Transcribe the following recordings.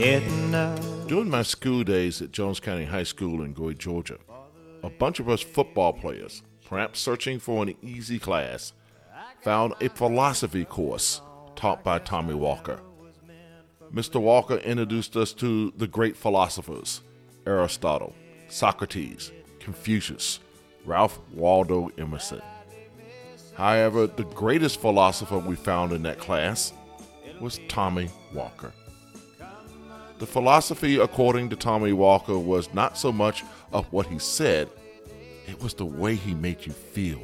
Up. During my school days at Jones County High School in Gray, Georgia, a bunch of us football players, perhaps searching for an easy class, found a philosophy course taught by Tommy Walker. Mr. Walker introduced us to the great philosophers Aristotle, Socrates, Confucius, Ralph Waldo Emerson. However, the greatest philosopher we found in that class was Tommy Walker. The philosophy, according to Tommy Walker, was not so much of what he said, it was the way he made you feel.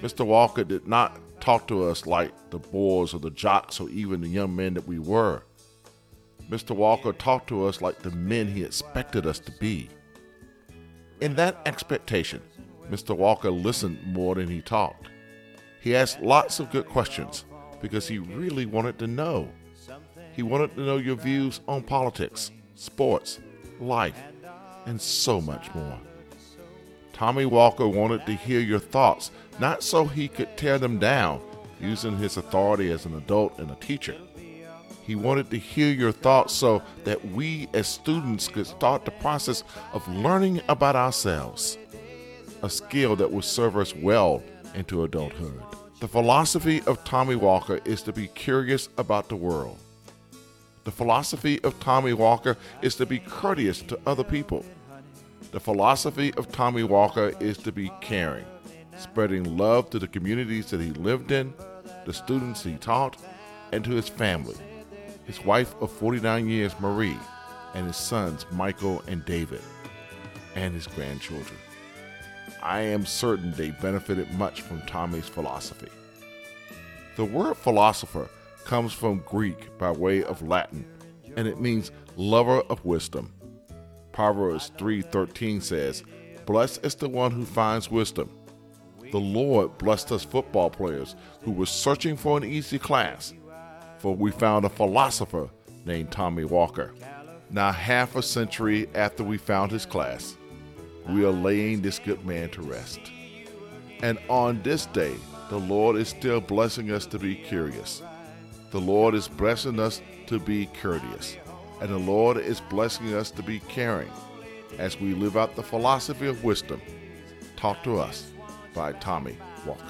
Mr. Walker did not talk to us like the boys or the jocks or even the young men that we were. Mr. Walker talked to us like the men he expected us to be. In that expectation, Mr. Walker listened more than he talked. He asked lots of good questions because he really wanted to know. He wanted to know your views on politics, sports, life, and so much more. Tommy Walker wanted to hear your thoughts, not so he could tear them down using his authority as an adult and a teacher. He wanted to hear your thoughts so that we as students could start the process of learning about ourselves, a skill that will serve us well into adulthood. The philosophy of Tommy Walker is to be curious about the world. The philosophy of Tommy Walker is to be courteous to other people. The philosophy of Tommy Walker is to be caring, spreading love to the communities that he lived in, the students he taught, and to his family his wife of 49 years, Marie, and his sons, Michael and David, and his grandchildren. I am certain they benefited much from Tommy's philosophy. The word philosopher comes from Greek by way of Latin, and it means lover of wisdom. Proverbs 3:13 says, "Blessed is the one who finds wisdom." The Lord blessed us football players who were searching for an easy class, for we found a philosopher named Tommy Walker. Now, half a century after we found his class, we are laying this good man to rest. And on this day, the Lord is still blessing us to be curious. The Lord is blessing us to be courteous. And the Lord is blessing us to be caring as we live out the philosophy of wisdom taught to us by Tommy Walker.